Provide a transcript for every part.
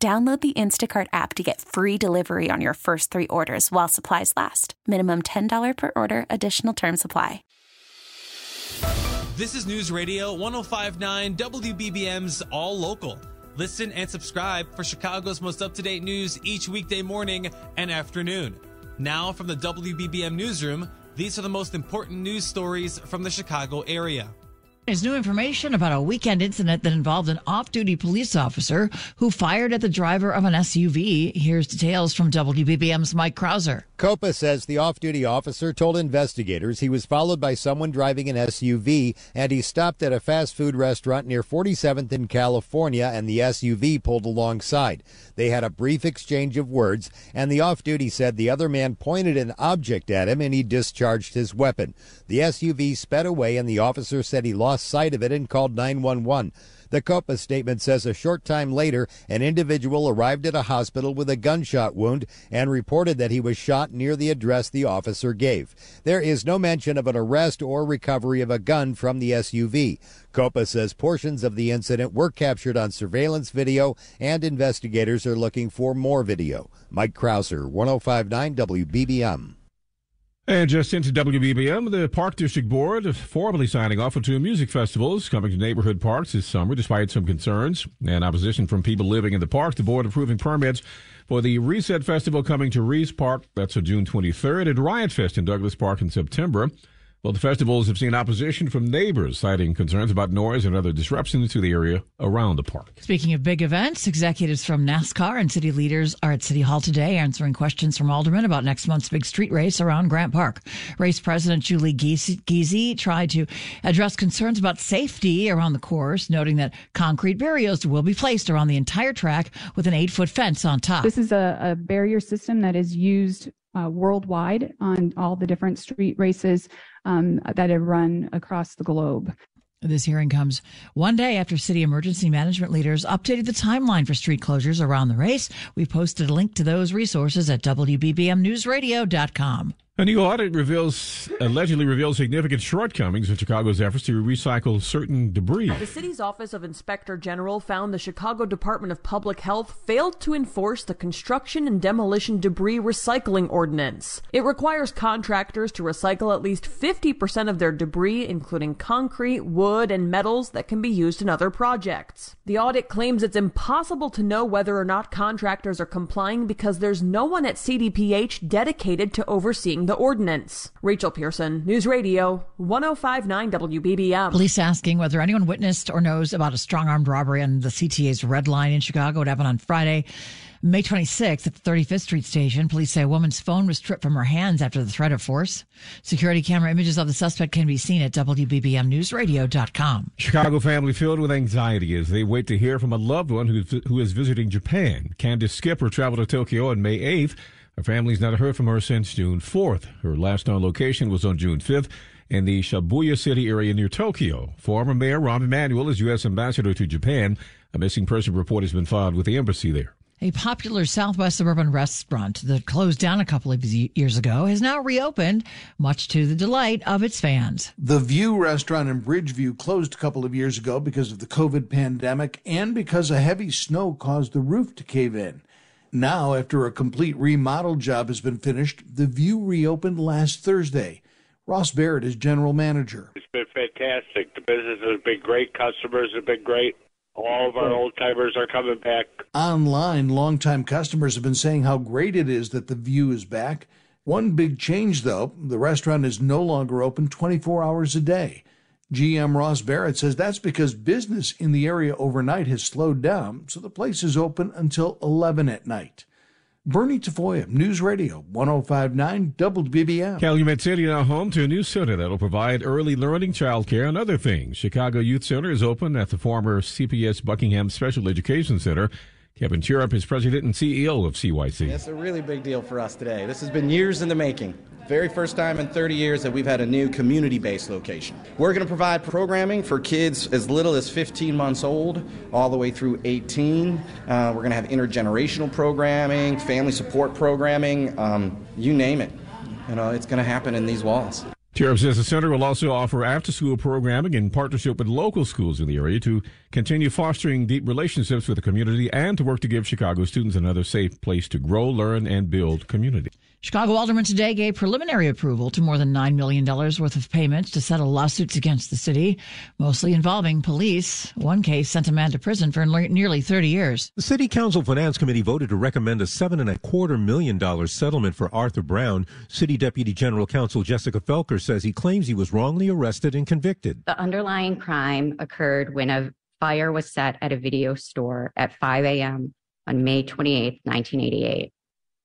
Download the Instacart app to get free delivery on your first three orders while supplies last. Minimum $10 per order, additional term supply. This is News Radio 1059 WBBM's All Local. Listen and subscribe for Chicago's most up to date news each weekday morning and afternoon. Now, from the WBBM Newsroom, these are the most important news stories from the Chicago area. There's new information about a weekend incident that involved an off duty police officer who fired at the driver of an SUV. Here's details from WBBM's Mike Krauser. COPA says the off duty officer told investigators he was followed by someone driving an SUV and he stopped at a fast food restaurant near 47th in California and the SUV pulled alongside. They had a brief exchange of words and the off duty said the other man pointed an object at him and he discharged his weapon. The SUV sped away and the officer said he lost sight of it and called 911. The COPA statement says a short time later, an individual arrived at a hospital with a gunshot wound and reported that he was shot near the address the officer gave. There is no mention of an arrest or recovery of a gun from the SUV. COPA says portions of the incident were captured on surveillance video and investigators are looking for more video. Mike Krauser, 1059 WBBM. And just into WBBM, the Park District Board formally signing off on two music festivals coming to neighborhood parks this summer, despite some concerns and opposition from people living in the parks. The board approving permits for the Reset Festival coming to Reese Park, that's on June 23rd, and Riot Fest in Douglas Park in September. Well, the festivals have seen opposition from neighbors, citing concerns about noise and other disruptions to the area around the park. Speaking of big events, executives from NASCAR and city leaders are at City Hall today answering questions from aldermen about next month's big street race around Grant Park. Race President Julie Giese tried to address concerns about safety around the course, noting that concrete barriers will be placed around the entire track with an eight foot fence on top. This is a, a barrier system that is used uh, worldwide on all the different street races um, that have run across the globe. This hearing comes one day after city emergency management leaders updated the timeline for street closures around the race. We posted a link to those resources at WBBMNewsRadio.com. A new audit reveals allegedly reveals significant shortcomings in Chicago's efforts to recycle certain debris. The city's Office of Inspector General found the Chicago Department of Public Health failed to enforce the construction and demolition debris recycling ordinance. It requires contractors to recycle at least 50% of their debris, including concrete, wood, and metals that can be used in other projects. The audit claims it's impossible to know whether or not contractors are complying because there's no one at CDPH dedicated to overseeing the ordinance. Rachel Pearson, News Radio, 1059 WBBM. Police asking whether anyone witnessed or knows about a strong armed robbery on the CTA's Red Line in Chicago. It happened on Friday. May 26th at the 35th Street station, police say a woman's phone was stripped from her hands after the threat of force. Security camera images of the suspect can be seen at WBBMNewsRadio.com. Chicago family filled with anxiety as they wait to hear from a loved one who, who is visiting Japan. Candace Skipper traveled to Tokyo on May 8th. Her family's not heard from her since June 4th. Her last known location was on June 5th in the Shibuya City area near Tokyo. Former Mayor Rahm Emanuel is U.S. Ambassador to Japan. A missing person report has been filed with the embassy there. A popular Southwest suburban restaurant that closed down a couple of years ago has now reopened, much to the delight of its fans. The View restaurant in Bridgeview closed a couple of years ago because of the COVID pandemic and because a heavy snow caused the roof to cave in. Now, after a complete remodel job has been finished, the View reopened last Thursday. Ross Barrett is general manager. It's been fantastic. The business has been great. Customers have been great. All of our old timers are coming back. Online, longtime customers have been saying how great it is that the View is back. One big change, though the restaurant is no longer open 24 hours a day. GM Ross Barrett says that's because business in the area overnight has slowed down, so the place is open until 11 at night. Bernie Tafoya, News Radio 1059 WBBM. Calumet City now home to a new center that will provide early learning, childcare, and other things. Chicago Youth Center is open at the former CPS Buckingham Special Education Center. Kevin Turup is president and CEO of CYC. It's a really big deal for us today. This has been years in the making. Very first time in 30 years that we've had a new community based location. We're going to provide programming for kids as little as 15 months old all the way through 18. Uh, we're going to have intergenerational programming, family support programming, um, you name it. You know, it's going to happen in these walls. Turup says the center will also offer after school programming in partnership with local schools in the area to continue fostering deep relationships with the community and to work to give Chicago students another safe place to grow, learn, and build community. Chicago Alderman today gave preliminary approval to more than $9 million worth of payments to settle lawsuits against the city, mostly involving police. One case sent a man to prison for nearly 30 years. The City Council Finance Committee voted to recommend a seven and a quarter million dollar settlement for Arthur Brown. City Deputy General Counsel Jessica Felker says he claims he was wrongly arrested and convicted. The underlying crime occurred when a fire was set at a video store at 5 a.m. on May 28, 1988.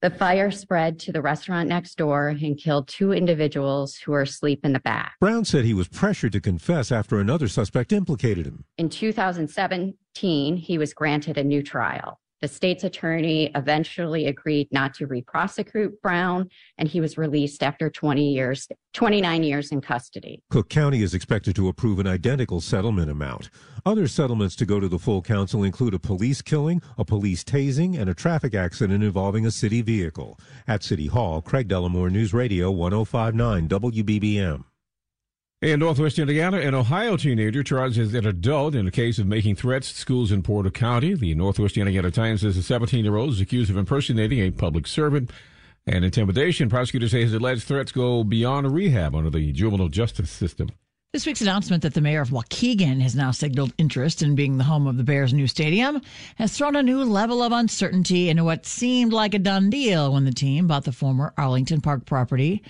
The fire spread to the restaurant next door and killed two individuals who were asleep in the back. Brown said he was pressured to confess after another suspect implicated him. In 2017, he was granted a new trial. The state's attorney eventually agreed not to re-prosecute Brown, and he was released after 20 years, 29 years in custody. Cook County is expected to approve an identical settlement amount. Other settlements to go to the full council include a police killing, a police tasing, and a traffic accident involving a city vehicle. At City Hall, Craig Dellimore News Radio 1059 WBBM. In Northwest Indiana, an Ohio teenager charged as an adult in a case of making threats to schools in Porter County. The Northwest Indiana Times says the 17 year old is accused of impersonating a public servant and intimidation. Prosecutors say his alleged threats go beyond rehab under the juvenile justice system. This week's announcement that the mayor of Waukegan has now signaled interest in being the home of the Bears' new stadium has thrown a new level of uncertainty into what seemed like a done deal when the team bought the former Arlington Park property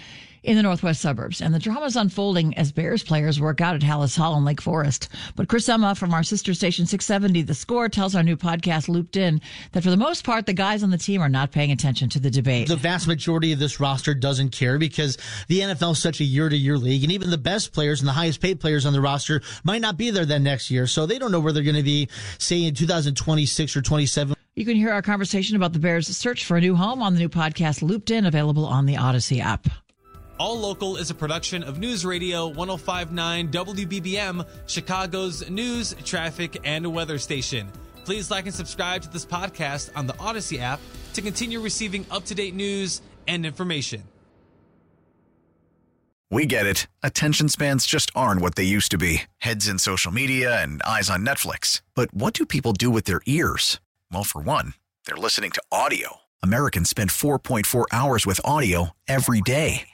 in the northwest suburbs. And the drama is unfolding as Bears players work out at Halas Hall in Lake Forest. But Chris Emma from our sister station 670, The Score, tells our new podcast, Looped In, that for the most part, the guys on the team are not paying attention to the debate. The vast majority of this roster doesn't care because the NFL is such a year to year league. And even the best players and the highest paid players on the roster might not be there then next year. So they don't know where they're going to be, say, in 2026 or 27. You can hear our conversation about the Bears' search for a new home on the new podcast Looped In, available on the Audacy app. All Local is a production of News Radio 1059 WBBM, Chicago's news, traffic, and weather station. Please like and subscribe to this podcast on the Audacy app to continue receiving up to date news and information. We get it. Attention spans just aren't what they used to be heads in social media and eyes on Netflix. But what do people do with their ears? Well, for one, they're listening to audio. Americans spend 4.4 hours with audio every day.